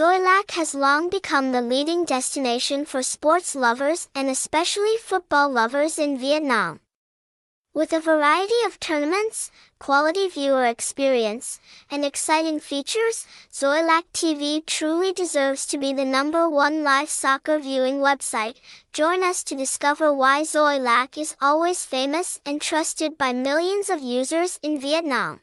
Xoilac has long become the leading destination for sports lovers and especially football lovers in Vietnam. With a variety of tournaments, quality viewer experience, and exciting features, Xoilac TV truly deserves to be the number one live soccer viewing website. Join us to discover why Xoilac is always famous and trusted by millions of users in Vietnam.